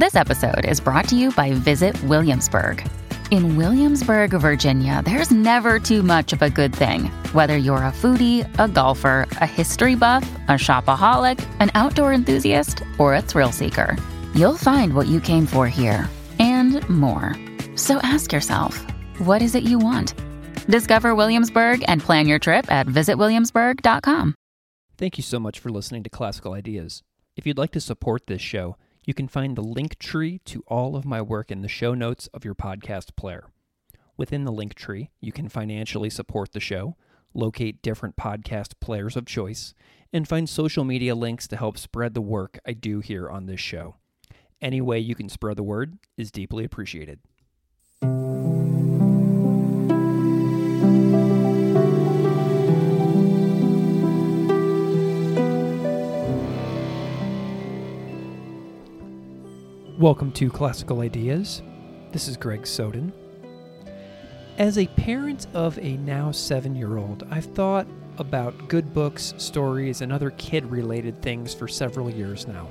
This episode is brought to you by Visit Williamsburg. In Williamsburg, Virginia, there's never too much of a good thing. Whether you're a foodie, a golfer, a history buff, a shopaholic, an outdoor enthusiast, or a thrill seeker, you'll find what you came for here and more. So ask yourself, what is it you want? Discover Williamsburg and plan your trip at visitwilliamsburg.com. Thank you so much for listening to Classical Ideas. If you'd like to support this show, you can find the link tree to all of my work in the show notes of your podcast player. Within the link tree, you can financially support the show, locate different podcast players of choice, and find social media links to help spread the work I do here on this show. Any way you can spread the word is deeply appreciated. Welcome to Classical Ideas. This is Greg Soden. As a parent of a now seven year old, I've thought about good books, stories, and other kid related things for several years now.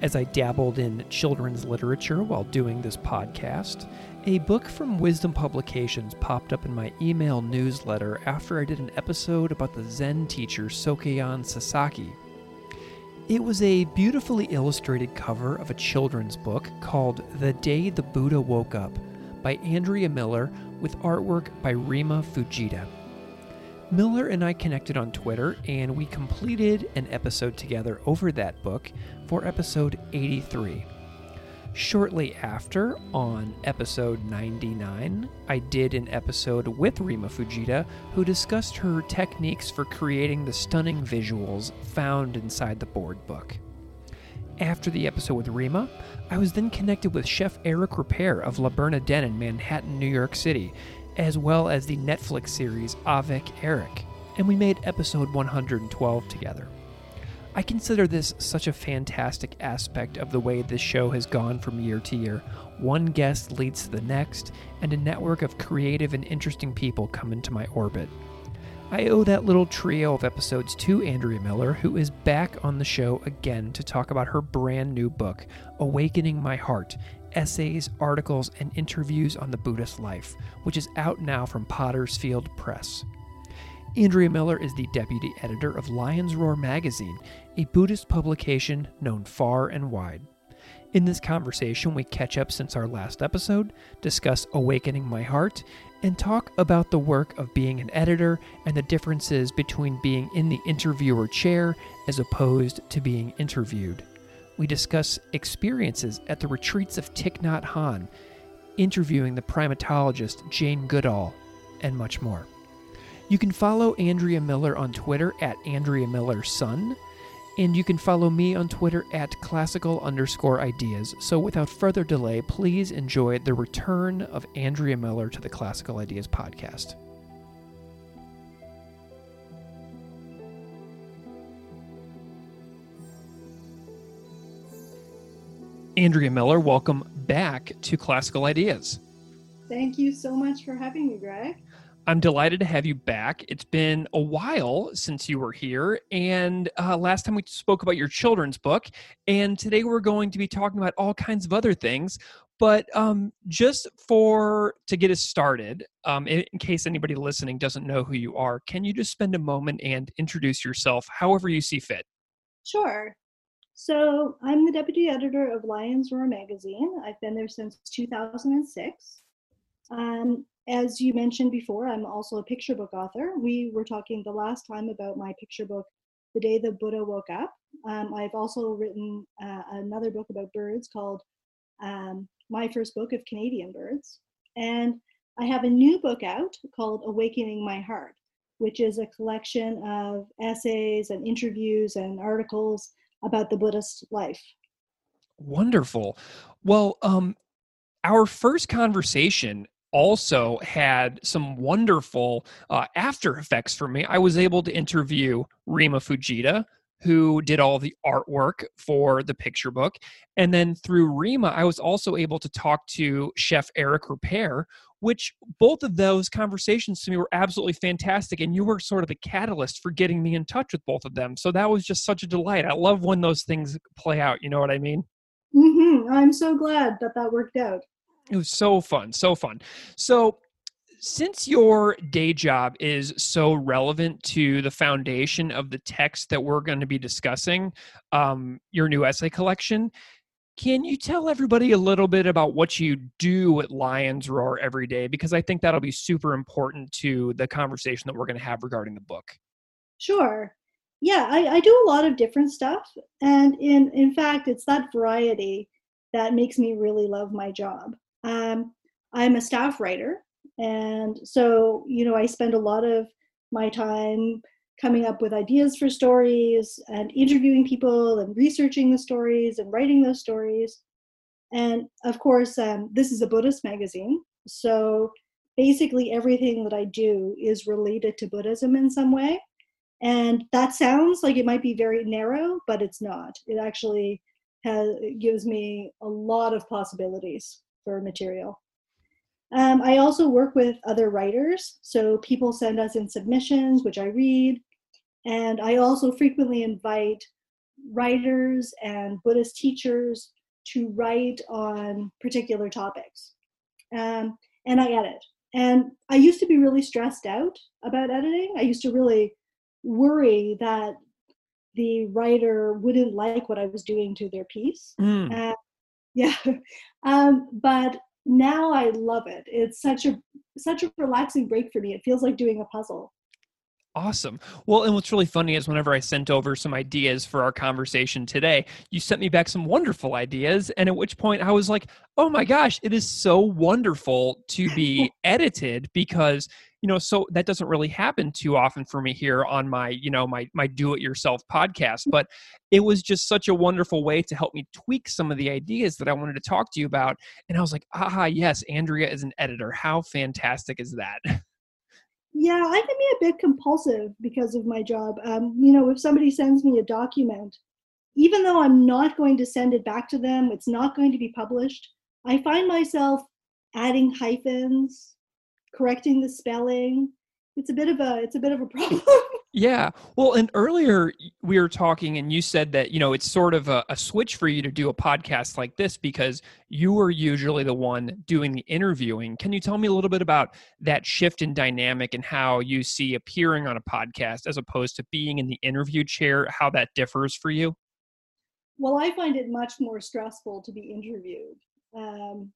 As I dabbled in children's literature while doing this podcast, a book from Wisdom Publications popped up in my email newsletter after I did an episode about the Zen teacher Sokei-an Sasaki, it was a beautifully illustrated cover of a children's book called The Day the Buddha Woke Up by Andrea Miller with artwork by Rima Fujita. Miller and I connected on Twitter and we completed an episode together over that book for episode 83. Shortly after, on episode 99, I did an episode with Rima Fujita, who discussed her techniques for creating the stunning visuals found inside the board book. After the episode with Rima, I was then connected with Chef Eric Ripert of Le Bernardin in Manhattan, New York City, as well as the Netflix series Avec Eric, and we made episode 112 together. I consider this such a fantastic aspect of the way this show has gone from year to year. One guest leads to the next, and a network of creative and interesting people come into my orbit. I owe that little trio of episodes to Andrea Miller, who is back on the show again to talk about her brand new book, Awakening My Heart Essays, Articles, and Interviews on the Buddhist Life, which is out now from Pottersfield Press. Andrea Miller is the deputy editor of Lion's Roar magazine, a Buddhist publication known far and wide. In this conversation, we catch up since our last episode, discuss Awakening My Heart, and talk about the work of being an editor and the differences between being in the interviewer chair as opposed to being interviewed. We discuss experiences at the retreats of Thich Nhat Hanh, interviewing the primatologist Jane Goodall, and much more. You can follow Andrea Miller on Twitter at Andrea Miller Son, and you can follow me on Twitter at classical underscore ideas. So without further delay, please enjoy the return of Andrea Miller to the Classical Ideas podcast. Andrea Miller, welcome back to Classical Ideas. Thank you so much for having me, Greg. I'm delighted to have you back. It's been a while since you were here, and uh, last time we spoke about your children's book, and today we're going to be talking about all kinds of other things. But um, just for to get us started, um, in, in case anybody listening doesn't know who you are, can you just spend a moment and introduce yourself, however you see fit? Sure. So I'm the deputy editor of Lion's Roar magazine. I've been there since 2006. Um, as you mentioned before, I'm also a picture book author. We were talking the last time about my picture book, The Day the Buddha Woke Up. Um, I've also written uh, another book about birds called um, My First Book of Canadian Birds. And I have a new book out called Awakening My Heart, which is a collection of essays and interviews and articles about the Buddhist life. Wonderful. Well, um, our first conversation also had some wonderful uh, after effects for me. I was able to interview Rima Fujita, who did all the artwork for the picture book. And then through Rima, I was also able to talk to Chef Eric Ripert, which both of those conversations to me were absolutely fantastic. And you were sort of the catalyst for getting me in touch with both of them. So that was just such a delight. I love when those things play out. You know what I mean? Mm-hmm. I'm so glad that that worked out. It was so fun, so fun. So, since your day job is so relevant to the foundation of the text that we're going to be discussing, um, your new essay collection, can you tell everybody a little bit about what you do at Lions Roar every day? Because I think that'll be super important to the conversation that we're going to have regarding the book. Sure. Yeah, I, I do a lot of different stuff. And in, in fact, it's that variety that makes me really love my job. Um, I'm a staff writer. And so, you know, I spend a lot of my time coming up with ideas for stories and interviewing people and researching the stories and writing those stories. And of course, um, this is a Buddhist magazine. So basically, everything that I do is related to Buddhism in some way. And that sounds like it might be very narrow, but it's not. It actually has, it gives me a lot of possibilities for material. Um, I also work with other writers. So people send us in submissions, which I read. And I also frequently invite writers and Buddhist teachers to write on particular topics. Um, and I edit. And I used to be really stressed out about editing. I used to really worry that the writer wouldn't like what I was doing to their piece. Mm. Uh, yeah. Um, but now I love it. It's such a such a relaxing break for me. It feels like doing a puzzle. Awesome. Well, and what's really funny is whenever I sent over some ideas for our conversation today, you sent me back some wonderful ideas. And at which point I was like, oh my gosh, it is so wonderful to be edited because, you know, so that doesn't really happen too often for me here on my, you know, my my do it yourself podcast. But it was just such a wonderful way to help me tweak some of the ideas that I wanted to talk to you about. And I was like, aha, yes, Andrea is an editor. How fantastic is that? Yeah, I can be a bit compulsive because of my job. Um, you know, if somebody sends me a document, even though I'm not going to send it back to them, it's not going to be published, I find myself adding hyphens, correcting the spelling. It's a bit of a it's a bit of a problem. Yeah. Well, and earlier we were talking, and you said that, you know, it's sort of a, a, switch for you to do a podcast like this because you were usually the one doing the interviewing. Can you tell me a little bit about that shift in dynamic and how you see appearing on a podcast as opposed to being in the interview chair, how that differs for you? Well, I find it much more stressful to be interviewed. Um,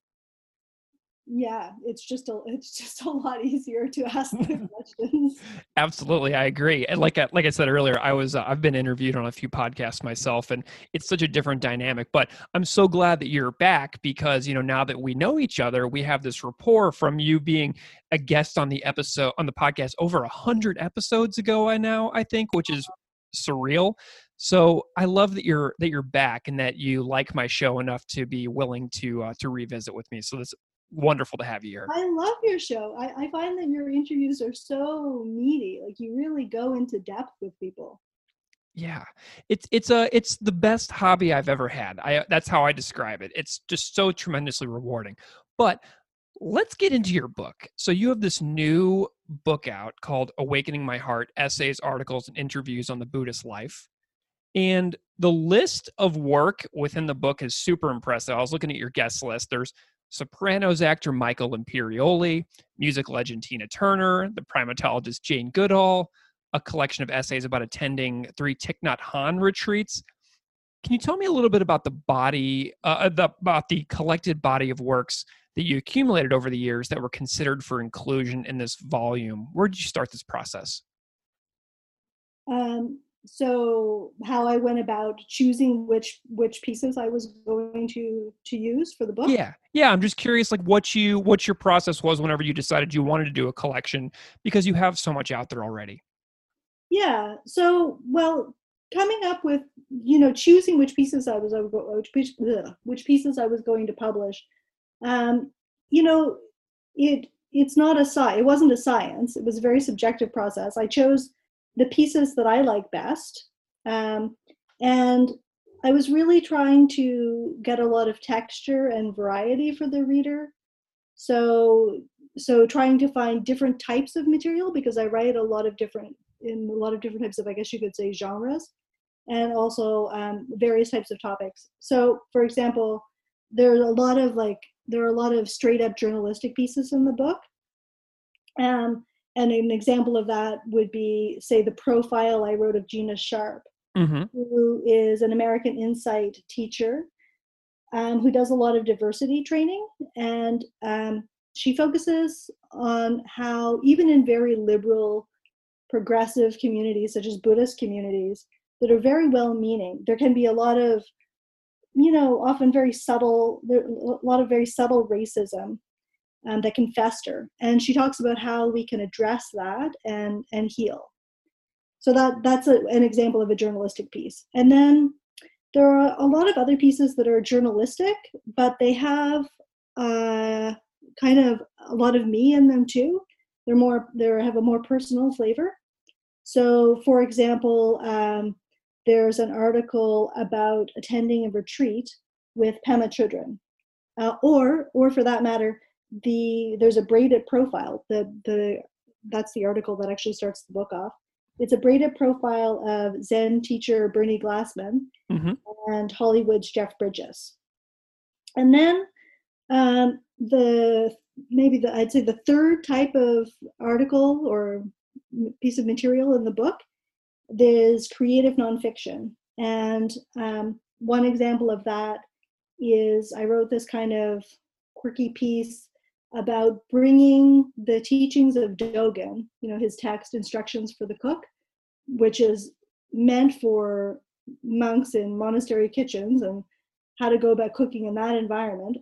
yeah it's just a it's just a lot easier to ask the questions absolutely i agree and like I, like i said earlier i was uh, i've been interviewed on a few podcasts myself and it's such a different dynamic but i'm so glad that you're back because you know now that we know each other we have this rapport from you being a guest on the episode on the podcast over a hundred episodes ago i now i think which is surreal so I love that you're that you're back and that you like my show enough to be willing to uh, to revisit with me. So this wonderful to have you here. I love your show. I, I find that your interviews are so meaty. Like you really go into depth with people. Yeah, it's it's a it's the best hobby I've ever had. I that's how I describe it. It's just so tremendously rewarding. But let's get into your book. So you have this new book out called Awakening My Heart: Essays, Articles, and Interviews on the Buddhist Life. And the list of work within the book is super impressive. I was looking at your guest list. There's Sopranos actor Michael Imperioli, music legend Tina Turner, the primatologist Jane Goodall, a collection of essays about attending three Thich Nhat Hanh retreats. Can you tell me a little bit about the body, uh, uh, the, about the collected body of works that you accumulated over the years that were considered for inclusion in this volume? Where did you start this process? Um, so how I went about choosing which which pieces I was going to to use for the book. Yeah, yeah. I'm just curious, like what you what your process was whenever you decided you wanted to do a collection because you have so much out there already. Yeah. So well, coming up with you know choosing which pieces I was which which pieces I was going to publish. Um, you know, it it's not a sci. It wasn't a science. It was a very subjective process. I chose the pieces that I like best. Um, and I was really trying to get a lot of texture and variety for the reader. So, so trying to find different types of material because I write a lot of different in a lot of different types of, I guess you could say, genres. and also um, various types of topics. So, for example, there's a lot of like there are a lot of straight up journalistic pieces in the book. Um, and an example of that would be, say, the profile I wrote of Gina Sharpe, mm-hmm. who is an American Insight teacher um, who does a lot of diversity training. And um, she focuses on how, even in very liberal, progressive communities, such as Buddhist communities, that are very well meaning, there can be a lot of you know, often very subtle, a lot of very subtle racism um, that can fester. And she talks about how we can address that and and heal. So that that's a, an example of a journalistic piece. And then there are a lot of other pieces that are journalistic, but they have uh, kind of a lot of me in them too. They're more they have a more personal flavor. So, for example, um, there's an article about attending a retreat with Pema Chodron, uh, or or for that matter, the there's a braided profile. The the that's the article that actually starts the book off. It's a braided profile of Zen teacher Bernie Glassman mm-hmm. and Hollywood's Jeff Bridges. And then um, the maybe the I'd say the third type of article or piece of material in the book is creative nonfiction. And um, one example of that is I wrote this kind of quirky piece about bringing the teachings of Dogen, you know, his text, Instructions for the Cook, which is meant for monks in monastery kitchens and how to go about cooking in that environment,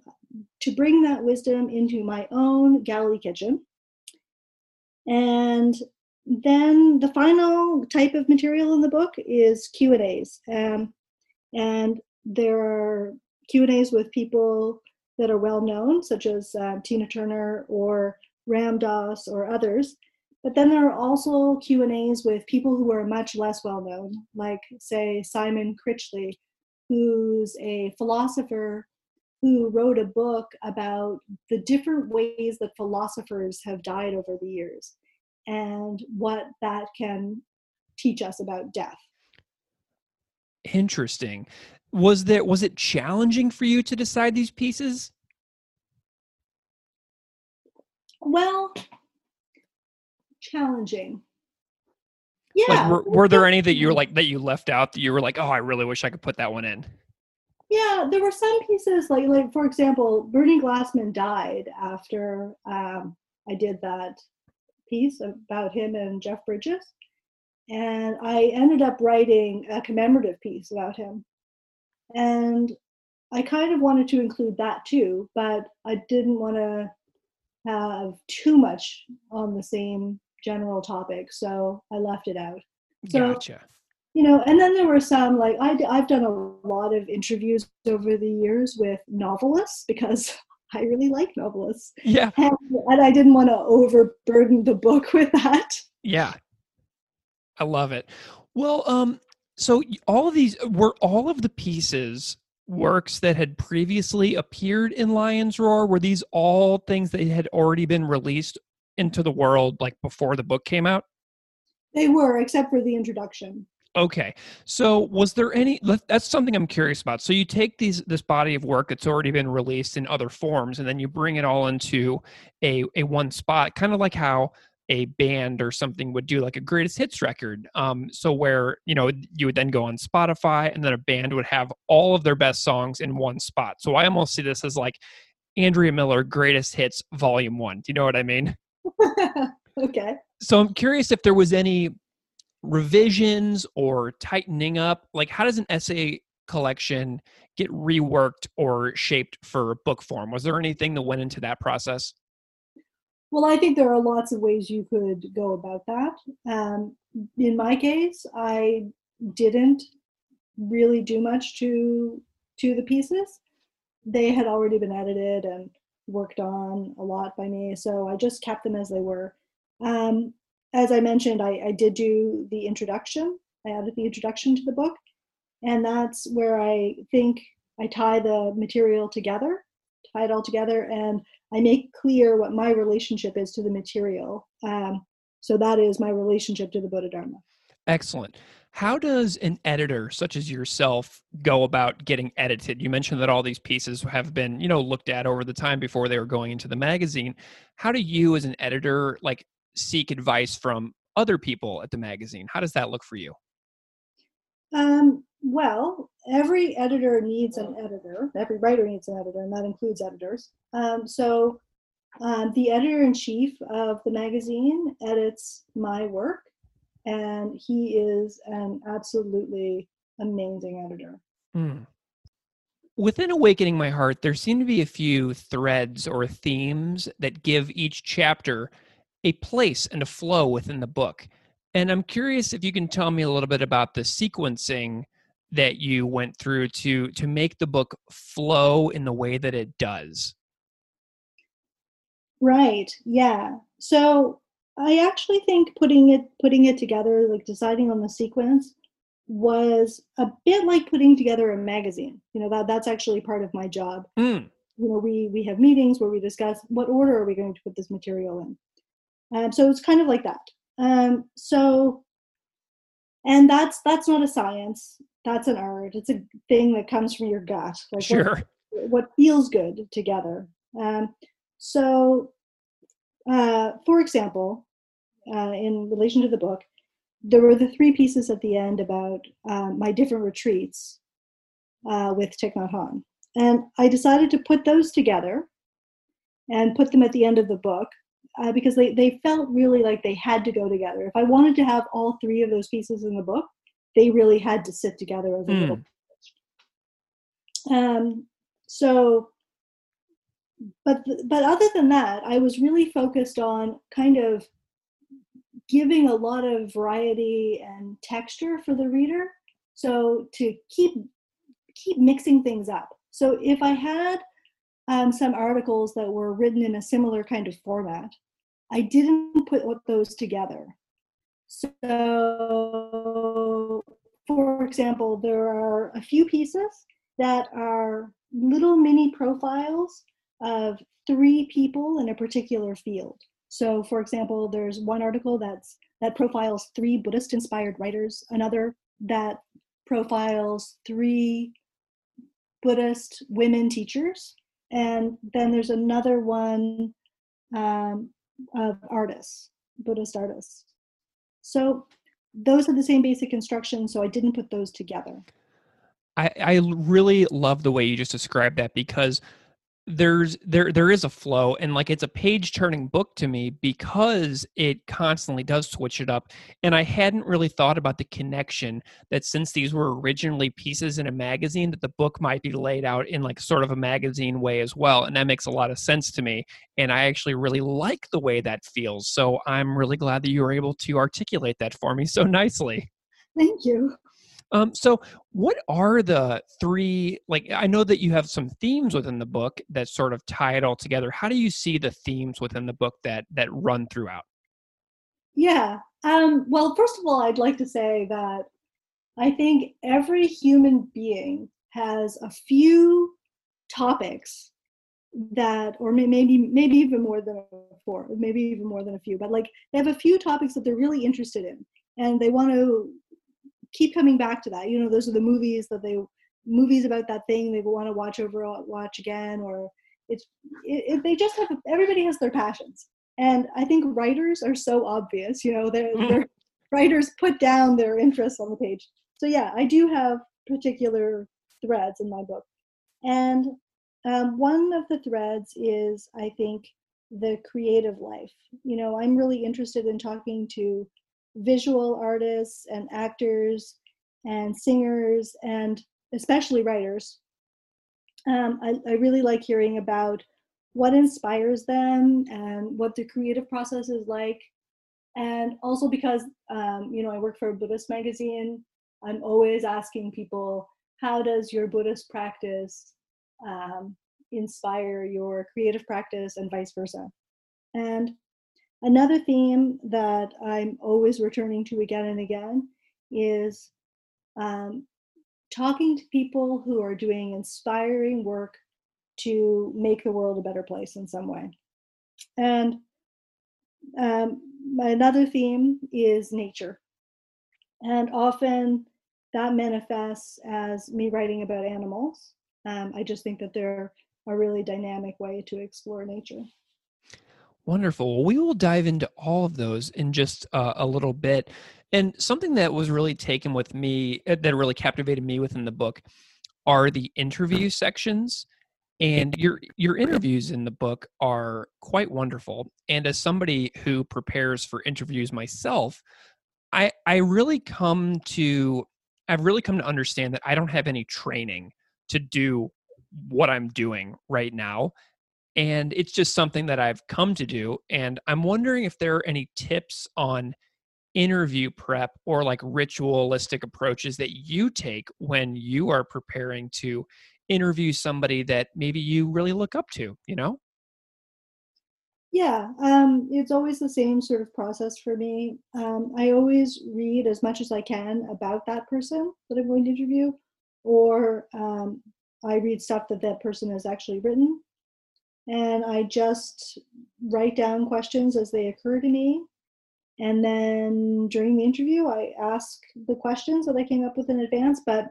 to bring that wisdom into my own galley kitchen. And then the final type of material in the book is Q and A's, um, and there are Q and A's with people that are well known, such as uh, Tina Turner or Ram Dass or others. But then there are also Q and A's with people who are much less well known, like say Simon Critchley, who's a philosopher who wrote a book about the different ways that philosophers have died over the years and what that can teach us about death. Interesting. Was there was it challenging for you to decide these pieces? Well, challenging. Yeah. Like, were, were there any that you were like that you left out that you were like, oh, I really wish I could put that one in? Yeah, there were some pieces like like for example, Bernie Glassman died after um, I did that piece about him and Jeff Bridges. And I ended up writing a commemorative piece about him. And I kind of wanted to include that too, but I didn't want to have too much on the same general topic, so I left it out. So, gotcha. You know, and then there were some like I, I've done a lot of interviews over the years with novelists because I really like novelists. Yeah. And, and I didn't want to overburden the book with that. Yeah. I love it. Well, um, so all of these were all of the pieces works that had previously appeared in Lion's Roar? Were these all things that had already been released into the world like before the book came out? They were, except for the introduction. Okay. So was there any that's something I'm curious about. So you take these this body of work that's already been released in other forms and then you bring it all into a a one spot, kind of like how a band or something would do like a greatest hits record. Um so where, you know, you would then go on Spotify and then a band would have all of their best songs in one spot. So I almost see this as like Andrea Miller greatest hits volume 1. Do you know what I mean? okay. So I'm curious if there was any revisions or tightening up? Like, how does an essay collection get reworked or shaped for book form? Was there anything that went into that process? Well, I think there are lots of ways you could go about that. Um, in my case, I didn't really do much to to the pieces. They had already been edited and worked on a lot by me, so I just kept them as they were. Um, as I mentioned, I, I did do the introduction. I added the introduction to the book, and that's where I think I tie the material together, tie it all together, and I make clear what my relationship is to the material. Um, so that is my relationship to the Buddha Dharma. Excellent. How does an editor such as yourself go about getting edited? You mentioned that all these pieces have been, you know, looked at over the time before they were going into the magazine. How do you as an editor like seek advice from other people at the magazine? How does that look for you? Um, well, every editor needs an editor. Every writer needs an editor, and that includes editors. Um, so um, the editor in chief of the magazine edits my work and he is an absolutely amazing editor. Mm. Within Awakening My Heart, there seem to be a few threads or themes that give each chapter a place and a flow within the book. And I'm curious if you can tell me a little bit about the sequencing that you went through to to make the book flow in the way that it does. Right. Yeah. So I actually think putting it putting it together, like deciding on the sequence, was a bit like putting together a magazine. You know that that's actually part of my job. Mm. You know, we we have meetings where we discuss what order are we going to put this material in. Um, so it's kind of like that. Um, so, and that's that's not a science. That's an art. It's a thing that comes from your gut. Like sure. What, what feels good together. Um, so uh, for example, uh, in relation to the book, there were the three pieces at the end about uh, my different retreats uh, with Thich Nhat Hanh. And I decided to put those together and put them at the end of the book uh, because they, they felt really like they had to go together. If I wanted to have all three of those pieces in the book, they really had to sit together as a mm. little. Um, so but but other than that, I was really focused on kind of giving a lot of variety and texture for the reader. So to keep keep mixing things up. So if I had um, some articles that were written in a similar kind of format, I didn't put those together. So, for example, there are a few pieces that are little mini profiles of three people in a particular field. So, for example, there's one article that's that profiles three Buddhist-inspired writers, another that profiles three Buddhist women teachers, and then there's another one um, of artists, Buddhist artists. So those are the same basic instructions, so I didn't put those together. I, I really love the way you just described that because there's there there is a flow and like it's a page turning book to me because it constantly does switch it up and i hadn't really thought about the connection that since these were originally pieces in a magazine that the book might be laid out in like sort of a magazine way as well and that makes a lot of sense to me and i actually really like the way that feels so i'm really glad that you were able to articulate that for me so nicely. Thank you um, so, what are the three? Like, I know that you have some themes within the book that sort of tie it all together. How do you see the themes within the book that that run throughout? Yeah. Um, well, first of all, I'd like to say that I think every human being has a few topics that or maybe maybe even more than four maybe even more than a few but like they have a few topics that they're really interested in and they want to keep coming back to that. You know, those are the movies that they movies about that thing they want to watch over watch again or it's it, it, they just have everybody has their passions and i think writers are so obvious you know they're, mm. they're writers put down their interests on the page so yeah i do have particular threads in my book and um, one of the threads is i think the creative life you know i'm really interested in talking to visual artists and actors and singers and especially writers. Um, I, I, really like hearing about what inspires them and what the creative process is like. And also because, um, you know, I work for a Buddhist magazine, I'm always asking people, how does your Buddhist practice um, inspire your creative practice and vice versa? And Another theme that I'm always returning to again and again is um, talking to people who are doing inspiring work to make the world a better place in some way. And um, another theme is nature. And often that manifests as me writing about animals. Um, I just think that they're a really dynamic way to explore nature. Wonderful. Well, we will dive into all of those in just uh, a little bit. And something that was really taken with me, uh, that really captivated me within the book, are the interview sections. And your your interviews in the book are quite wonderful. And as somebody who prepares for interviews myself, I I really come to I've really come to understand that I don't have any training to do what I'm doing right now and it's just something that I've come to do. And I'm wondering if there are any tips on interview prep or like ritualistic approaches that you take when you are preparing to interview somebody that maybe you really look up to, you know? Yeah, um, it's always the same sort of process for me. Um, I always read as much as I can about that person that I'm going to interview, or um, I read stuff that that person has actually written and I just write down questions as they occur to me. And then during the interview, I ask the questions that I came up with in advance, but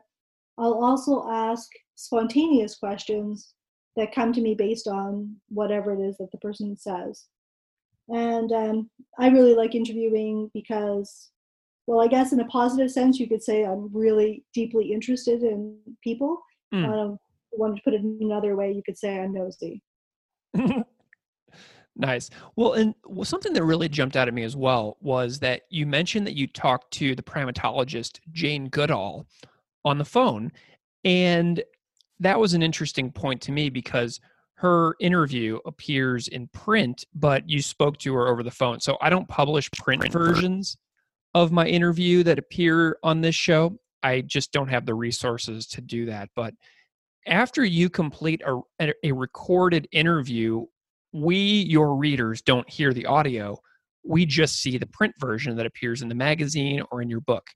I'll also ask spontaneous questions that come to me based on whatever it is that the person says. And um, I really like interviewing because, well, I guess in a positive sense, you could say I'm really deeply interested in people. Mm. Um, wanted to put it another way, you could say I'm nosy. nice. Well, and something that really jumped out at me as well was that you mentioned that you talked to the primatologist Jane Goodall on the phone. And that was an interesting point to me because her interview appears in print, but you spoke to her over the phone. So I don't publish print versions of my interview that appear on this show. I just don't have the resources to do that. But after you complete a, a recorded interview, we, your readers, don't hear the audio. We just see the print version that appears in the magazine or in your book.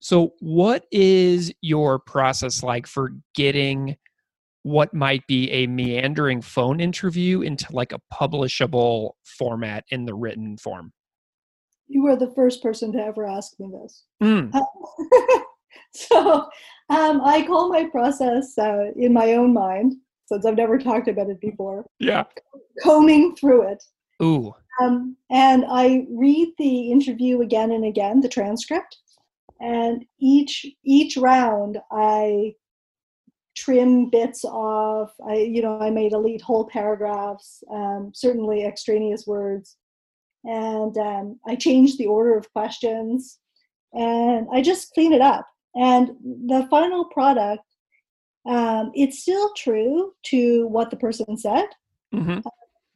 So, what is your process like for getting what might be a meandering phone interview into like a publishable format in the written form? You were the first person to ever ask me this. Mm. so um, I call my process uh, in my own mind, since I've never talked about it before. Yeah. Combing through it. Ooh. Um, and I read the interview again and again, the transcript, and each each round I trim bits off. I you know I made elite whole paragraphs, um, certainly extraneous words, and um, I changed the order of questions, and I just clean it up. And the final product, um, it's still true to what the person said, mm-hmm.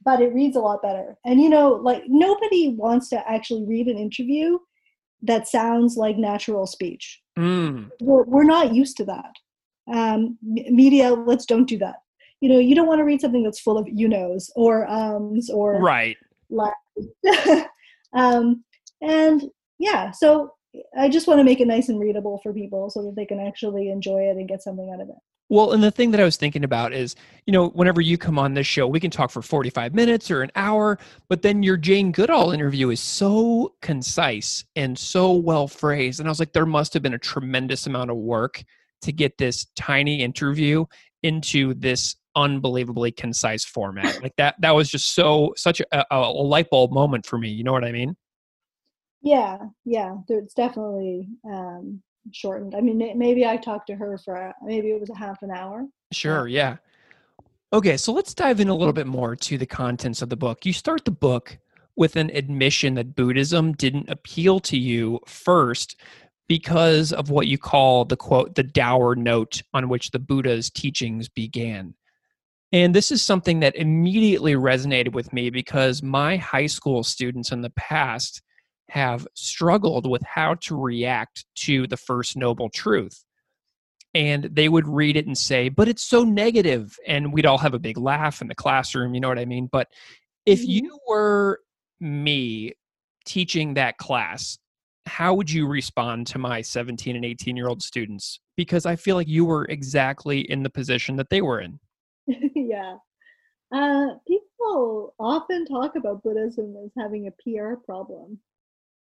but it reads a lot better. And you know, like nobody wants to actually read an interview that sounds like natural speech. Mm. We're, we're not used to that. Um, media outlets don't do that. You know, you don't want to read something that's full of you knows or ums or right. um, and yeah, so I just want to make it nice and readable for people so that they can actually enjoy it and get something out of it. Well, and the thing that I was thinking about is, you know, whenever you come on this show, we can talk for 45 minutes or an hour, but then your Jane Goodall interview is so concise and so well phrased. And I was like, there must have been a tremendous amount of work to get this tiny interview into this unbelievably concise format. Like that, that was just so, such a, a light bulb moment for me. You know what I mean? Yeah, yeah, it's definitely um, shortened. I mean, maybe I talked to her for maybe it was a half an hour. Sure, yeah. Okay, so let's dive in a little bit more to the contents of the book. You start the book with an admission that Buddhism didn't appeal to you first because of what you call the quote, the dour note on which the Buddha's teachings began. And this is something that immediately resonated with me because my high school students in the past have struggled with how to react to the first noble truth. And they would read it and say, but it's so negative. And we'd all have a big laugh in the classroom, you know what I mean? But if mm-hmm. you were me teaching that class, how would you respond to my 17 and 18 year old students? Because I feel like you were exactly in the position that they were in. yeah. Uh, people often talk about Buddhism as having a PR problem.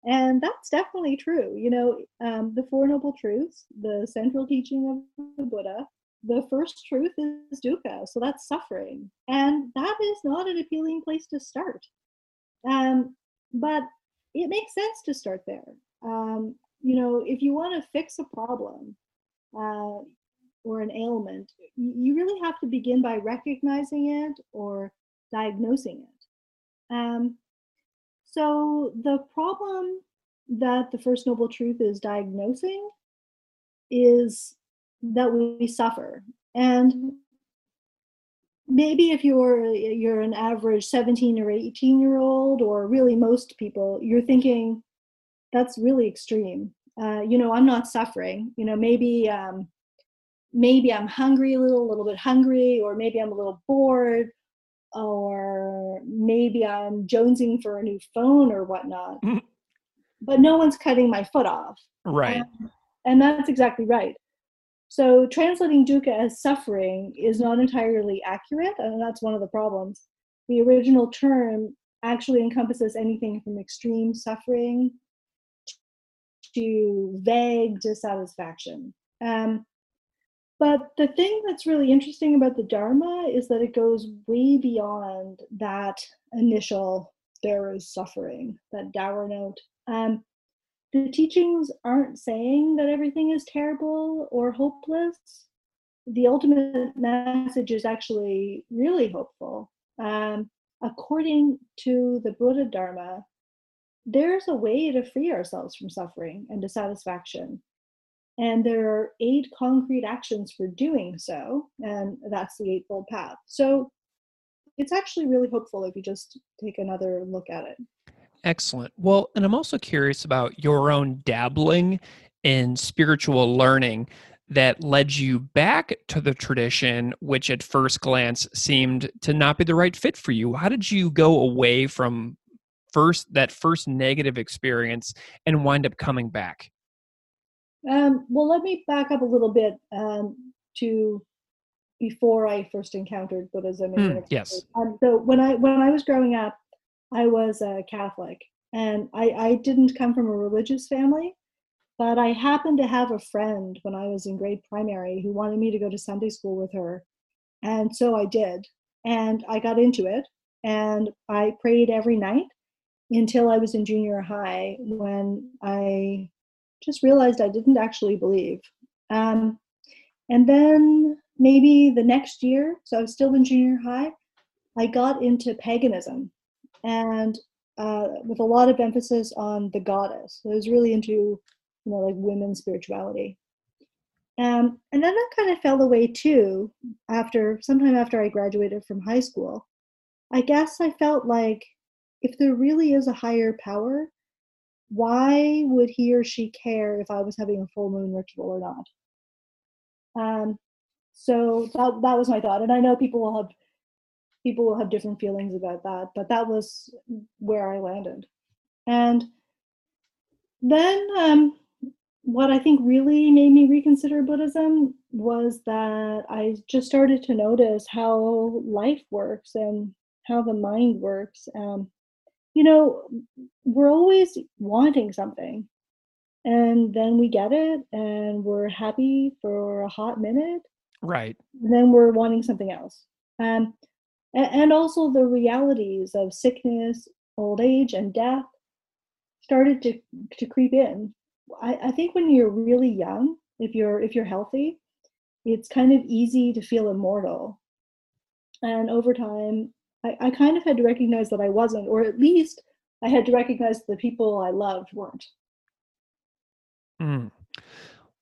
And that's definitely true. You know, um, the Four Noble Truths, the central teaching of the Buddha, the first truth is dukkha, so that's suffering. And that is not an appealing place to start. Um, but it makes sense to start there. Um, you know, if you want to fix a problem uh, or an ailment, you really have to begin by recognizing it or diagnosing it. Um, so the problem that the First Noble Truth is diagnosing is that we suffer. And maybe if you're you're an average 17 or 18 year old or really most people you're thinking that's really extreme. Uh, you know i'm not suffering. You know maybe um, maybe i'm hungry a little a little bit hungry or maybe i'm a little bored or maybe i'm jonesing for a new phone or whatnot mm-hmm. but no one's cutting my foot off right and, and that's exactly right so translating dukkha as suffering is not entirely accurate, and that's one of the problems. The original term actually encompasses anything from extreme suffering to vague dissatisfaction. Um, but the thing that's really interesting about the Dharma is that it goes way beyond that initial there is suffering, that dour note. Um, the teachings aren't saying that everything is terrible or hopeless. The ultimate message is actually really hopeful. Um, according to the Buddha Dharma, there's a way to free ourselves from suffering and dissatisfaction. And there are eight concrete actions for doing so, and that's the Eightfold Path. So it's actually really hopeful if you just take another look at it. Excellent. Well, and I'm also curious about your own dabbling in spiritual learning that led you back to the tradition, which at first glance seemed to not be the right fit for you. How did you go away from first that first negative experience and wind up coming back? Um, well, let me back up a little bit um, to before I first encountered Buddhism. Mm, yes. Um, so when I when I was growing up, I was a Catholic, and I, I didn't come from a religious family, but I happened to have a friend when I was in grade primary who wanted me to go to Sunday school with her. And so I did. And I got into it. And I prayed every night until I was in junior high when I just realized I didn't actually believe. Um, and then maybe the next year, so I was still in junior high, I got into paganism and uh, with a lot of emphasis on the goddess. So I was really into, you know, like women's spirituality. Um, and then that kind of fell away too after sometime after I graduated from high school. I guess I felt like if there really is a higher power, why would he or she care if I was having a full moon ritual or not? Um, so that that was my thought, and I know people will have people will have different feelings about that, but that was where I landed. And then um, what I think really made me reconsider Buddhism was that I just started to notice how life works and how the mind works. Um, you know, we're always wanting something, and then we get it, and we're happy for a hot minute. Right. then we're wanting something else. Um, and also the realities of sickness, old age, and death started to to creep in. I, I think when you're really young, if you're if you're healthy, it's kind of easy to feel immortal. And over time, I, I kind of had to recognize that I wasn't, or at least I had to recognize the people I loved weren't. Mm.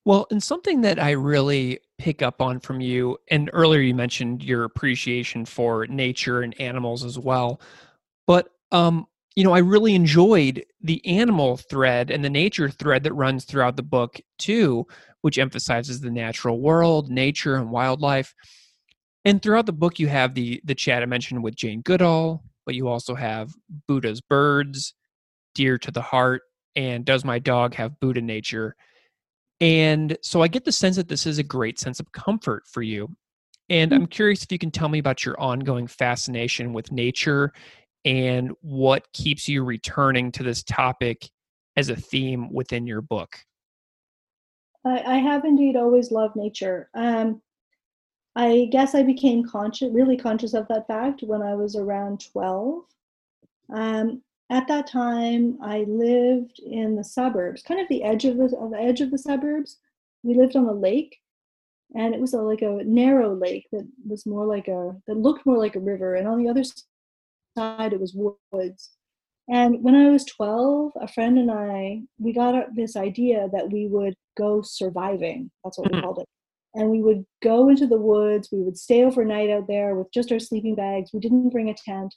Well, and something that I really pick up on from you, and earlier you mentioned your appreciation for nature and animals as well. But um, you know, I really enjoyed the animal thread and the nature thread that runs throughout the book too, which emphasizes the natural world, nature, and wildlife. And throughout the book, you have the the chat I mentioned with Jane Goodall, but you also have Buddha's birds, dear to the heart, and does my dog have Buddha nature? And so I get the sense that this is a great sense of comfort for you. And I'm mm. curious if you can tell me about your ongoing fascination with nature and what keeps you returning to this topic as a theme within your book? I, I have indeed always loved nature. Um, I guess I became conscious, really conscious of that fact when I was around 12. Um, at that time, I lived in the suburbs, kind of the edge of the, the edge of the suburbs. We lived on a lake, and it was a, like a narrow lake that was more like a that looked more like a river, and on the other side it was woods. And when I was 12, a friend and I we got this idea that we would go surviving. That's what we mm-hmm. called it. And we would go into the woods. We would stay overnight out there with just our sleeping bags. We didn't bring a tent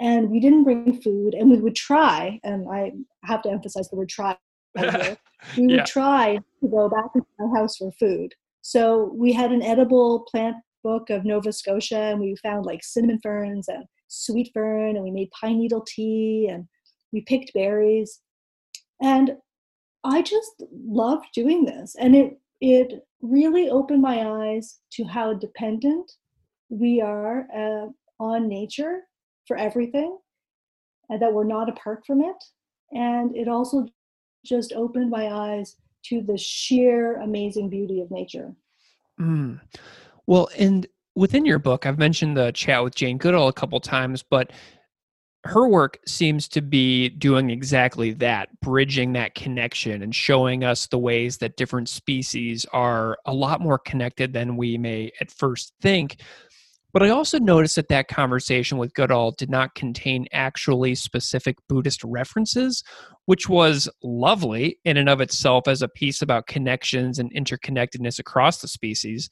and we didn't bring food and we would try and i have to emphasize the word try we would yeah. try to go back to our house for food so we had an edible plant book of nova scotia and we found like cinnamon ferns and sweet fern and we made pine needle tea and we picked berries and i just loved doing this and it it really opened my eyes to how dependent we are uh, on nature for everything and that we're not apart from it. And it also just opened my eyes to the sheer amazing beauty of nature. Mm. Well, and within your book, I've mentioned the chat with Jane Goodall a couple times, but her work seems to be doing exactly that, bridging that connection and showing us the ways that different species are a lot more connected than we may at first think. But I also noticed that that conversation with Goodall did not contain actually specific Buddhist references, which was lovely in and of itself as a piece about connections and interconnectedness across the species.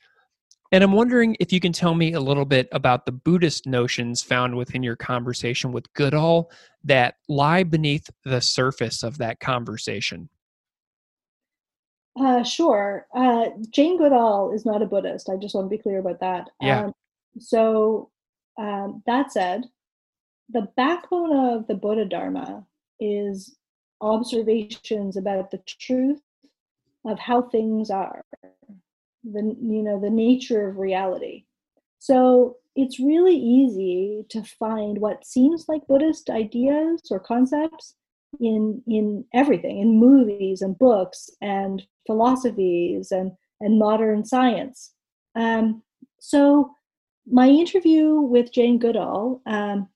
And I'm wondering if you can tell me a little bit about the Buddhist notions found within your conversation with Goodall that lie beneath the surface of that conversation. Uh, sure. Uh, Jane Goodall is not a Buddhist. I just want to be clear about that. Yeah. Um, so um, that said, the backbone of the Buddha Dharma is observations about the truth of how things are, the you know the nature of reality. So it's really easy to find what seems like Buddhist ideas or concepts in in everything, in movies and books and philosophies and and modern science. Um, so my interview with Jane Goodall, um,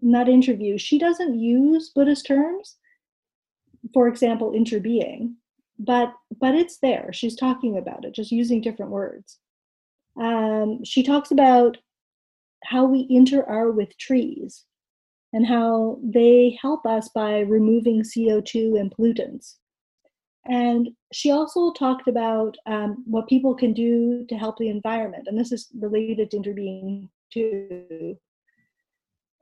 not interview, she doesn't use Buddhist terms. For example, interbeing, but but it's there. She's talking about it, just using different words. Um, she talks about how we inter-are with trees and how they help us by removing CO2 and pollutants. And she also talked about um, what people can do to help the environment. And this is related to interbeing too,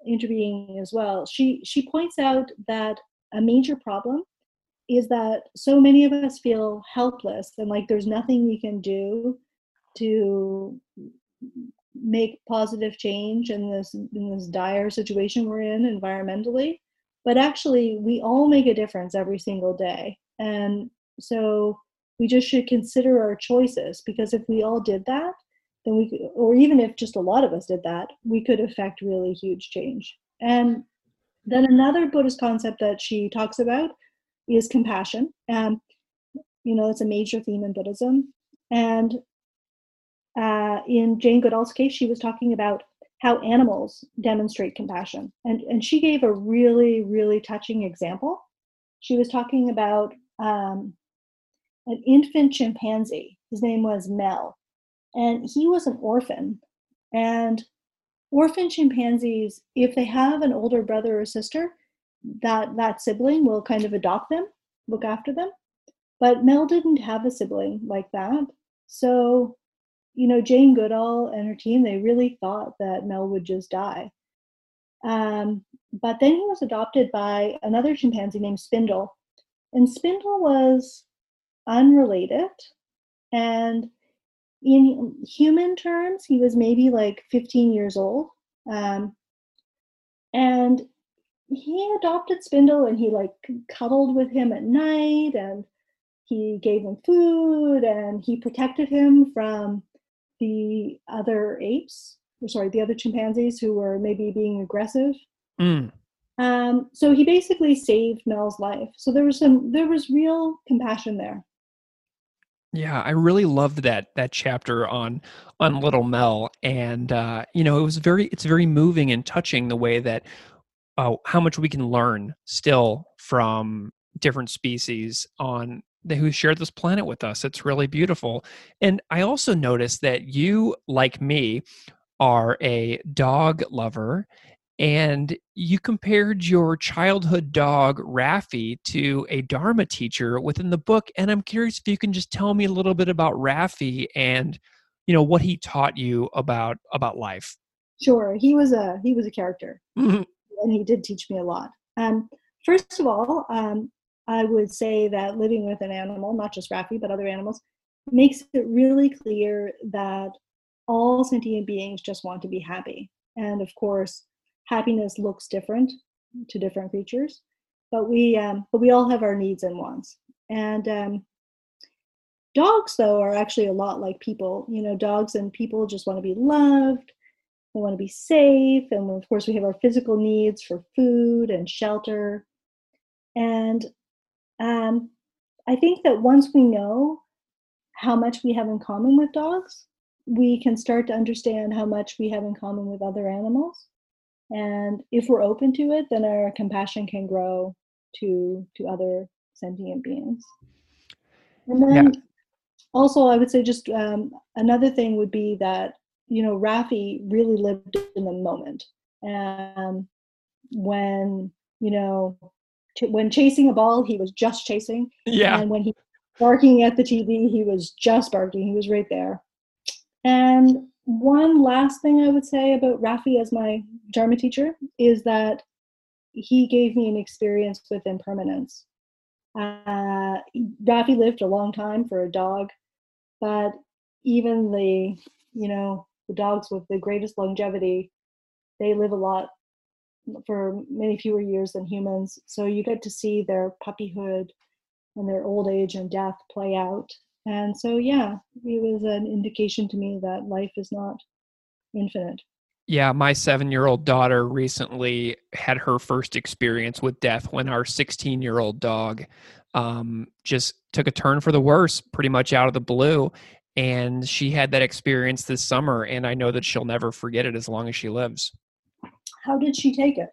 interbeing as well. She, she points out that a major problem is that so many of us feel helpless and like there's nothing we can do to make positive change in this in this dire situation we're in environmentally but actually we all make a difference every single day and so we just should consider our choices because if we all did that, then we could, or even if just a lot of us did that, we could affect really huge change. And then another Buddhist concept that she talks about is compassion. And, you know, it's a major theme in Buddhism. And uh, in Jane Goodall's case, she was talking about how animals demonstrate compassion. And, and she gave a really, really touching example. She was talking about um, an infant chimpanzee. His name was Mel. And he was an orphan. And orphan chimpanzees, if they have an older brother or sister, that, that sibling will kind of adopt them, look after them. But Mel didn't have a sibling like that. So, you know, Jane Goodall and her team, they really thought that Mel would just die. Um, but then he was adopted by another chimpanzee named Spindle. And Spindle was unrelated. And in human terms, he was maybe like 15 years old. Um, and he adopted Spindle and he like cuddled with him at night and he gave him food and he protected him from the other apes, or sorry, the other chimpanzees who were maybe being aggressive. Mm. Um, so he basically saved Mel's life. So there was some there was real compassion there. Yeah, I really loved that that chapter on on little Mel, and uh, you know, it was very it's very moving and touching the way that uh, how much we can learn still from different species on the, who share this planet with us. It's really beautiful, and I also noticed that you, like me, are a dog lover and you compared your childhood dog Raffi to a Dharma teacher within the book. And I'm curious if you can just tell me a little bit about Raffi and you know what he taught you about about life. Sure, he was a he was a character, mm-hmm. And he did teach me a lot. Um, first of all, um, I would say that living with an animal, not just Raffi but other animals, makes it really clear that all sentient beings just want to be happy. And of course, happiness looks different to different creatures, but we um, but we all have our needs and wants. And um, dogs, though, are actually a lot like people. You know, dogs and people just want to be loved. They want to be safe, and of course, we have our physical needs for food and shelter. And um, I think that once we know how much we have in common with dogs, we can start to understand how much we have in common with other animals and if we're open to it then our compassion can grow to to other sentient beings and then yeah. also i would say just um, another thing would be that you know raffi really lived in the moment. And when you know ch- when chasing a ball he was just chasing. Yeah. And when he barking at the tv he was just barking. He was right there. And one last thing I would say about Raffi as my Dharma teacher is that he gave me an experience with impermanence. Uh, Raffi lived a long time for a dog, but even the, you know, the dogs with the greatest longevity, they live a lot for many fewer years than humans. So you get to see their puppyhood and their old age and death play out and so, yeah, it was an indication to me that life is not infinite. Yeah, my seven year old daughter recently had her first experience with death when our 16 year old dog um, just took a turn for the worse pretty much out of the blue. And she had that experience this summer, and I know that she'll never forget it as long as she lives. How did she take it?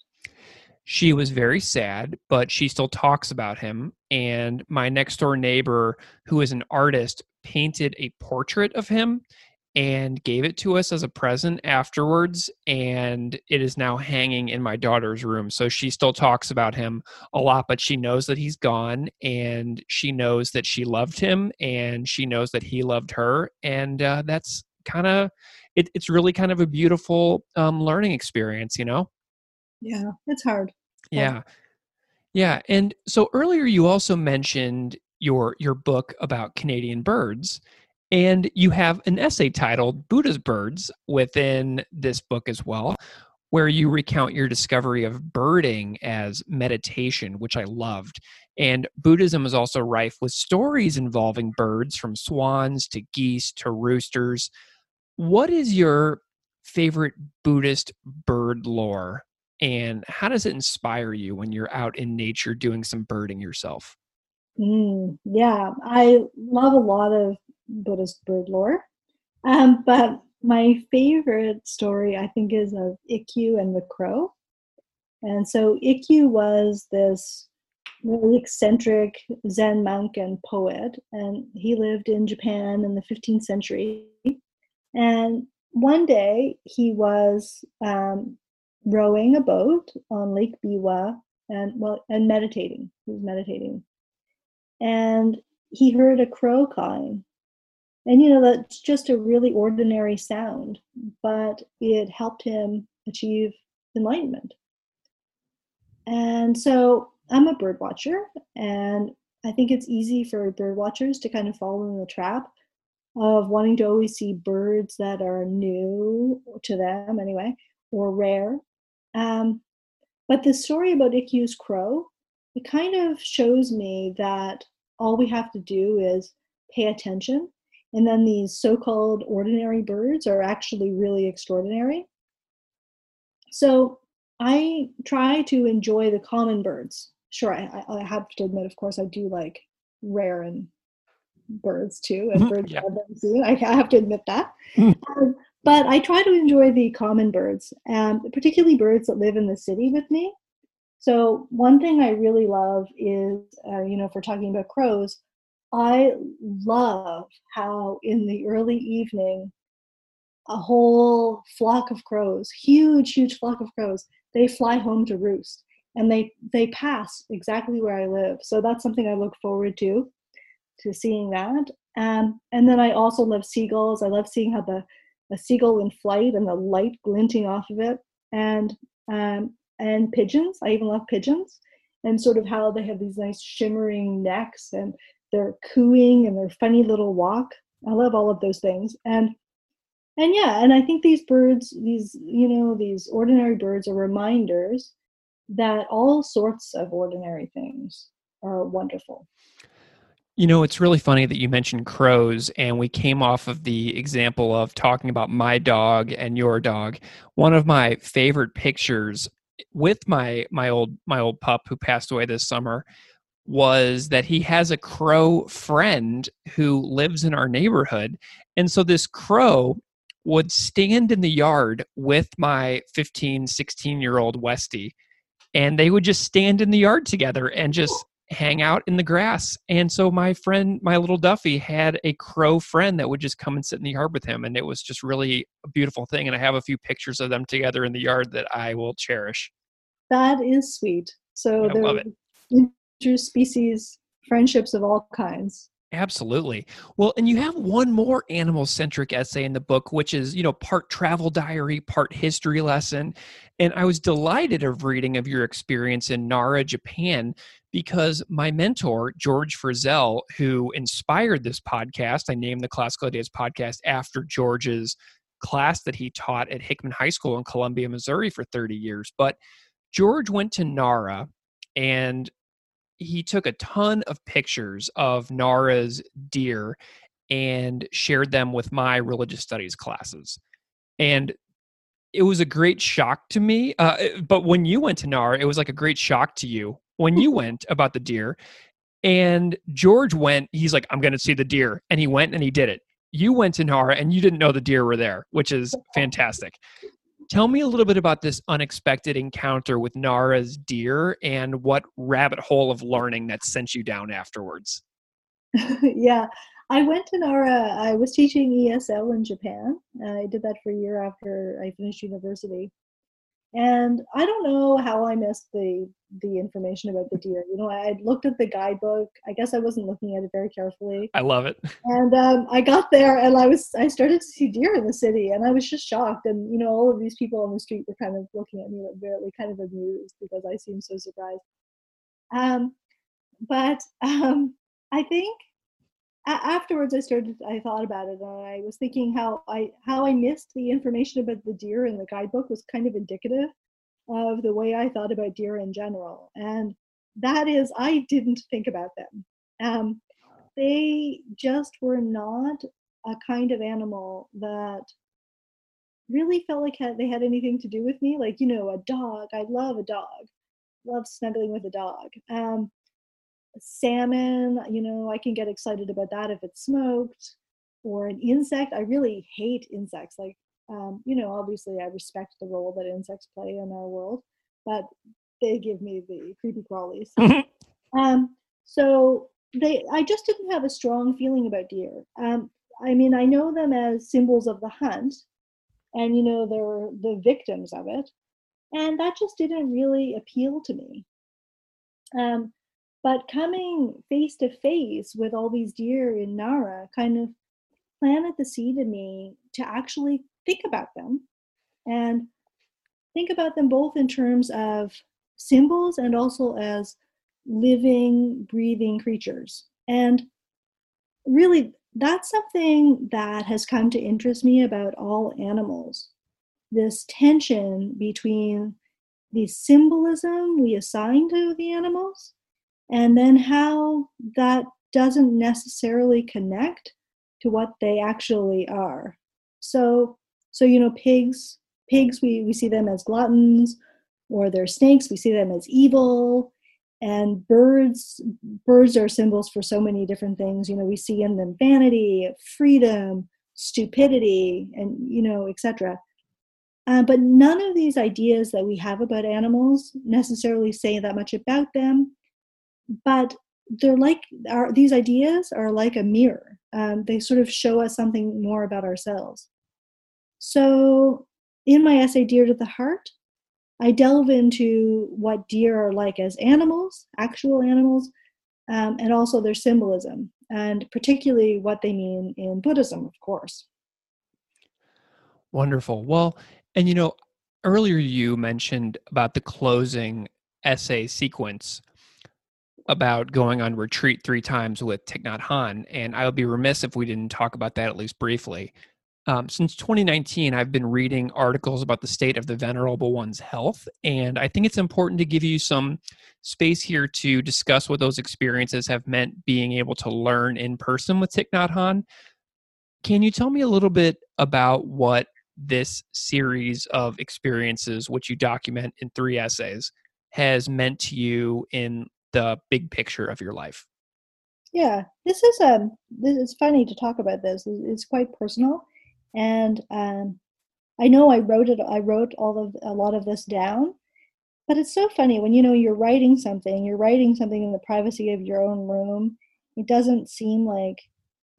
she was very sad, but she still talks about him. And my next door neighbor, who is an artist, painted a portrait of him and gave it to us as a present afterwards. And it is now hanging in my daughter's room. So she still talks about him a lot, but she knows that he's gone and she knows that she loved him and she knows that he loved her. And uh, that's kind of, it, it's really kind of a beautiful um, learning experience, you know? Yeah, it's hard. Yeah. Yeah. And so earlier you also mentioned your your book about Canadian birds. And you have an essay titled Buddha's Birds within this book as well, where you recount your discovery of birding as meditation, which I loved. And Buddhism is also rife with stories involving birds from swans to geese to roosters. What is your favorite Buddhist bird lore? and how does it inspire you when you're out in nature doing some birding yourself? Mm, yeah, I love a lot of Buddhist bird lore, um, but my favorite story I think is of Ikkyu and the crow. And so Ikkyu was this really eccentric Zen monk and poet, and he lived in Japan in the 15th century. And one day he was um, rowing a boat on Lake Biwa and well and meditating. He was meditating. And he heard a crow cawing. And you know, that's just a really ordinary sound, but it helped him achieve enlightenment. And so I'm a bird watcher, and I think it's easy for bird watchers to kind of fall in the trap of wanting to always see birds that are new to them anyway, or rare. Um, but the story about Ikkyu's crow, it kind of shows me that all we have to do is pay attention. And then these so called ordinary birds are actually really extraordinary. So I try to enjoy the common birds. Sure, I, I have to admit, of course, I do like rare and birds too, and birds yeah. I've. I have to admit that. um, but I try to enjoy the common birds, um, particularly birds that live in the city with me. So one thing I really love is, uh, you know, if we're talking about crows, I love how in the early evening, a whole flock of crows, huge, huge flock of crows, they fly home to roost and they they pass exactly where I live. So that's something I look forward to, to seeing that. Um, and then I also love seagulls. I love seeing how the a seagull in flight and the light glinting off of it, and um, and pigeons. I even love pigeons and sort of how they have these nice shimmering necks and they're cooing and their funny little walk. I love all of those things. And and yeah, and I think these birds, these, you know, these ordinary birds are reminders that all sorts of ordinary things are wonderful. You know, it's really funny that you mentioned crows, and we came off of the example of talking about my dog and your dog. One of my favorite pictures with my my old my old pup who passed away this summer was that he has a crow friend who lives in our neighborhood. And so this crow would stand in the yard with my 15 16 year old westie and they would just stand in the yard together and just hang out in the grass. And so my friend my little duffy had a crow friend that would just come and sit in the yard with him and it was just really a beautiful thing and i have a few pictures of them together in the yard that i will cherish. That is sweet. So there interspecies friendships of all kinds. Absolutely. Well, and you have one more animal centric essay in the book, which is, you know, part travel diary, part history lesson. And I was delighted of reading of your experience in Nara, Japan, because my mentor, George Frizzell, who inspired this podcast, I named the Classical Ideas podcast after George's class that he taught at Hickman High School in Columbia, Missouri for 30 years. But George went to Nara and he took a ton of pictures of Nara's deer and shared them with my religious studies classes. And it was a great shock to me. Uh, eh, but when you went to Nara, it was like a great shock to you when you went about the deer. And George went, he's like, I'm going to see the deer. And he went and he did it. You went to Nara and you didn't know the deer were there, which is fantastic. Tell me a little bit about this unexpected encounter with Nara's deer and what rabbit hole of learning that sent you down afterwards. yeah, I went to Nara. I was teaching ESL in Japan. I did that for a year after I finished university. And I don't know how I missed the the information about the deer. You know, I looked at the guidebook. I guess I wasn't looking at it very carefully. I love it. And um, I got there, and I was I started to see deer in the city, and I was just shocked. And you know, all of these people on the street were kind of looking at me like really kind of amused because I seemed so surprised. Um, but um, I think afterwards i started i thought about it and i was thinking how i how i missed the information about the deer in the guidebook was kind of indicative of the way i thought about deer in general and that is i didn't think about them. Um, they just were not a kind of animal that really felt like they had anything to do with me like you know a dog i love a dog love snuggling with a dog. Um, salmon, you know, I can get excited about that if it's smoked. Or an insect, I really hate insects. Like, um, you know, obviously I respect the role that insects play in our world, but they give me the creepy crawlies. Um, so they, I just didn't have a strong feeling about deer. Um, I mean, I know them as symbols of the hunt, and you know, they're the victims of it, and that just didn't really appeal to me. Um, but coming face to face with all these deer in Nara kind of planted the seed in me to actually think about them and think about them both in terms of symbols and also as living, breathing creatures. And really, that's something that has come to interest me about all animals this tension between the symbolism we assign to the animals and then how that doesn't necessarily connect to what they actually are so so you know pigs pigs we, we see them as gluttons or they're snakes, we see them as evil. And birds, birds are symbols for so many different things. You know, we see in them vanity, freedom, stupidity, and you know, etc. Uh, but none of these ideas that we have about animals necessarily say that much about them. But they're like our, these ideas are like a mirror. Um, they sort of show us something more about ourselves. So, in my essay, Deer to the Heart, I delve into what deer are like as animals, actual animals, um, and also their symbolism, and particularly what they mean in Buddhism, of course. Wonderful. Well, and you know, earlier you mentioned about the closing essay sequence about going on retreat three times with Thich Nhat Hanh, and I would be remiss if we didn't talk about that at least briefly. Um, since 2019, I've been reading articles about the state of the Venerable One's health, and I think it's important to give you some space here to discuss what those experiences have meant being able to learn in person with Thich Nhat Hanh. Can you tell me a little bit about what this series of experiences, which you document in three essays, has meant to you in the big picture of your life? Yeah, this is um, this is funny to talk about this. It's quite personal, and um, I know I wrote it. I wrote all of a lot of this down, but it's so funny when you know you're writing something. You're writing something in the privacy of your own room. It doesn't seem like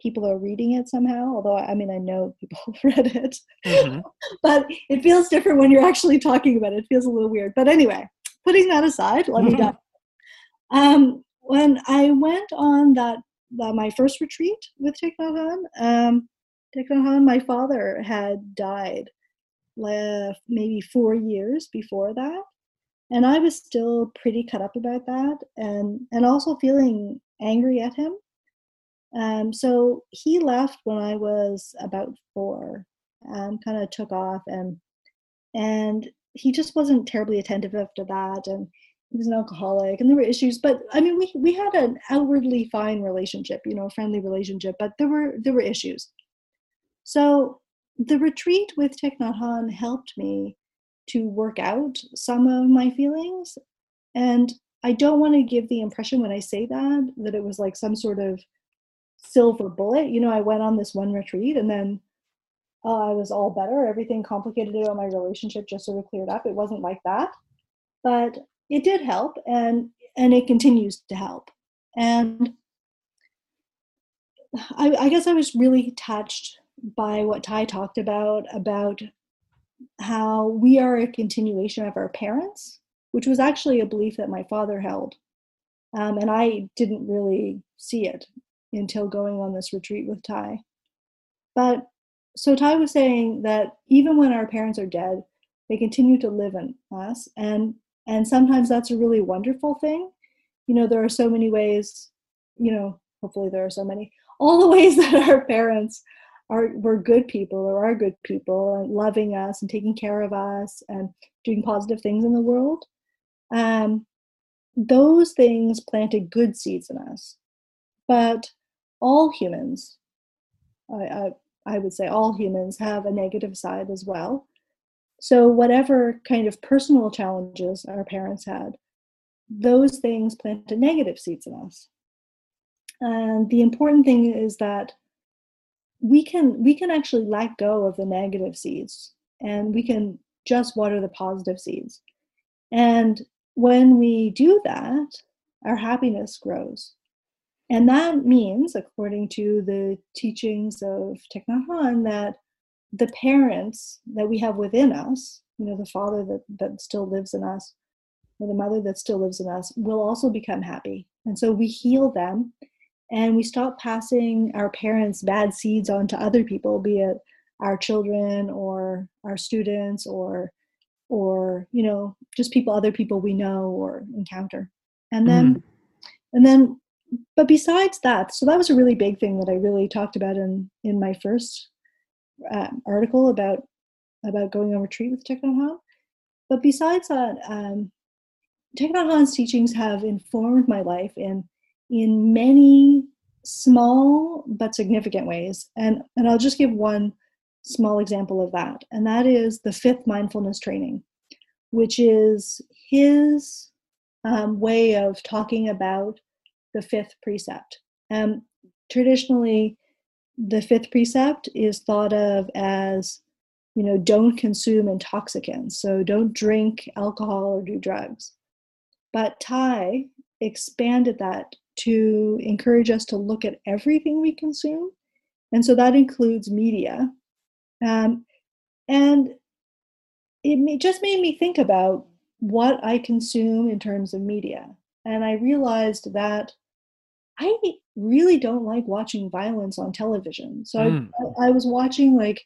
people are reading it somehow although i mean i know people read it mm-hmm. but it feels different when you're actually talking about it it feels a little weird but anyway putting that aside let me mm-hmm. Um, when i went on that uh, my first retreat with Thich Nhat Hanh, um, Thich Nhat Hanh, my father had died uh, maybe four years before that. And i was still pretty cut up about that and and also feeling angry at him. Um, so he left when I was about four, and kind of took off, and and he just wasn't terribly attentive after that, and he was an alcoholic, and there were issues. But I mean, we we had an outwardly fine relationship, you know, a friendly relationship, but there were there were issues. So the retreat with Thich Nhat Hanh helped me to work out some of my feelings, and I don't want to give the impression when I say that that it was like some sort of silver bullet. You know, I went on this one retreat and then uh, I was all better. Everything complicated about my relationship just sort of cleared up. It wasn't like that, but it did help, and and it continues to help. And I, I guess I was really touched by what Thay talked about about how we are a continuation of our parents, which was actually a belief that my father held. Um, and I didn't really see it until going on this retreat with Thay. But so Thay was saying that even when our parents are dead, they continue to live in us, and and sometimes that's a really wonderful thing. You know, there are so many ways. You know, hopefully there are so many. All the ways that our parents are were good people or are good people and loving us and taking care of us and doing positive things in the world. Um, those things planted good seeds in us. But all humans, I, I, I would say all humans have a negative side as well. So, whatever kind of personal challenges our parents had, those things planted negative seeds in us. And the important thing is that we can we can actually let go of the negative seeds and we can just water the positive seeds. And when we do that, our happiness grows. And that means, according to the teachings of Thich Nhat Hanh, that the parents that we have within us, you know, the father that, that still lives in us, or the mother that still lives in us, will also become happy. And so we heal them and we stop passing our parents' bad seeds on to other people, be it our children or our students or or you know just people other people we know or encounter and then mm. and then but besides that, so that was a really big thing that I really talked about in in my first uh, article about about going on retreat with Thich Nhat Hanh. But besides that, um, Thich Nhat Hanh's teachings have informed my life in in many small but significant ways, and and I'll just give one small example of that, and that is the fifth mindfulness training, which is his um, way of talking about the fifth precept. Um, traditionally, the fifth precept is thought of as, you know, don't consume intoxicants. So don't drink alcohol or do drugs. But Thay expanded that to encourage us to look at everything we consume. And so that includes media. Um, and it just made me think about what I consume in terms of media. And I realized that I really don't like watching violence on television. So mm. I, I, was watching like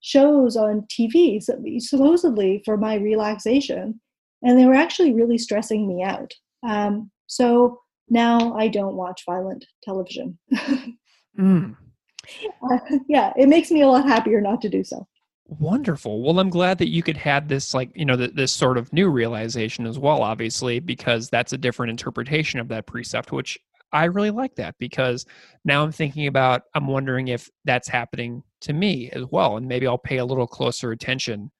shows on TV supposedly for my relaxation, and they were actually really stressing me out. Um, so now I don't watch violent television. mm. uh, yeah, it makes me a lot happier not to do so. Wonderful. Well, I'm glad that you could have this, like, you know, this sort of new realization as well, obviously, because that's a different interpretation of that precept, which I really like that because now I'm thinking about, I'm wondering if that's happening to me as well. And maybe I'll pay a little closer attention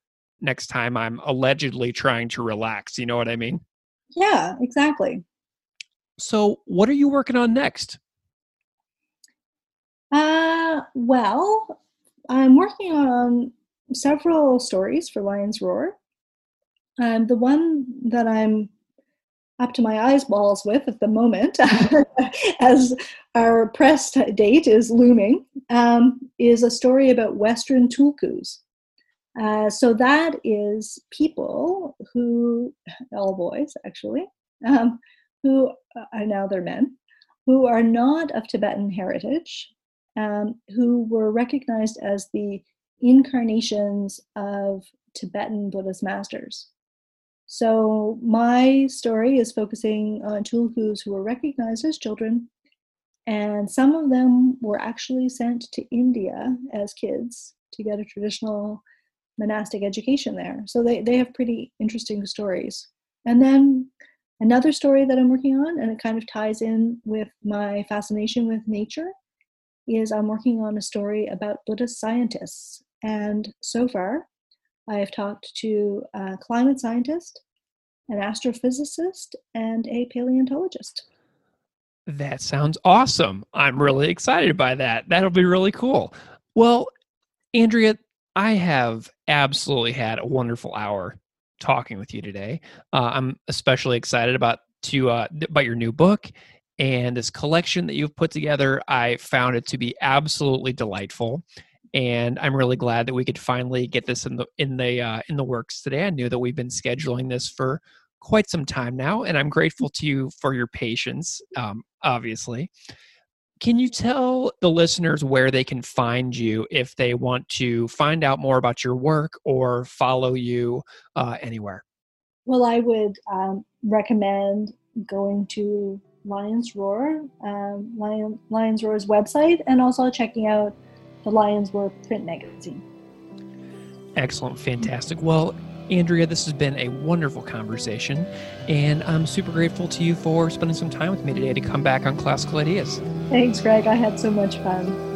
next time I'm allegedly trying to relax. You know what I mean? Yeah, exactly. So, what are you working on next? Uh, well, I'm working on several stories for Lions Roar. Um, the one that I'm up to my eyes balls with at the moment, as our press date is looming, um, is a story about Western Tulkus. Uh, so that is people who, all boys actually, um, who are uh, now they're men, who are not of Tibetan heritage, um, who were recognized as the incarnations of Tibetan Buddhist masters. So my story is focusing on Tulkus who were recognized as children, and some of them were actually sent to India as kids to get a traditional monastic education there. So they, they have pretty interesting stories. And then another story that I'm working on, and it kind of ties in with my fascination with nature, is I'm working on a story about Buddhist scientists and so far, I have talked to a climate scientist, an astrophysicist, and a paleontologist. That sounds awesome. I'm really excited by that. That'll be really cool. Well, Andrea, I have absolutely had a wonderful hour talking with you today. Uh, I'm especially excited about to uh, about your new book and this collection that you've put together. I found it to be absolutely delightful and I'm really glad that we could finally get this in the in the uh, in the works today. I knew that we've been scheduling this for quite some time now, and I'm grateful to you for your patience. Um, obviously, can you tell the listeners where they can find you if they want to find out more about your work or follow you uh, anywhere? Well, I would um, recommend going to Lions Roar, um, Lion, Lions Roar's website, and also checking out the Lions Roar print magazine. Excellent, fantastic. Well, Andrea, this has been a wonderful conversation, and I'm super grateful to you for spending some time with me today to come back on Classical Ideas. Thanks, Greg. I had so much fun.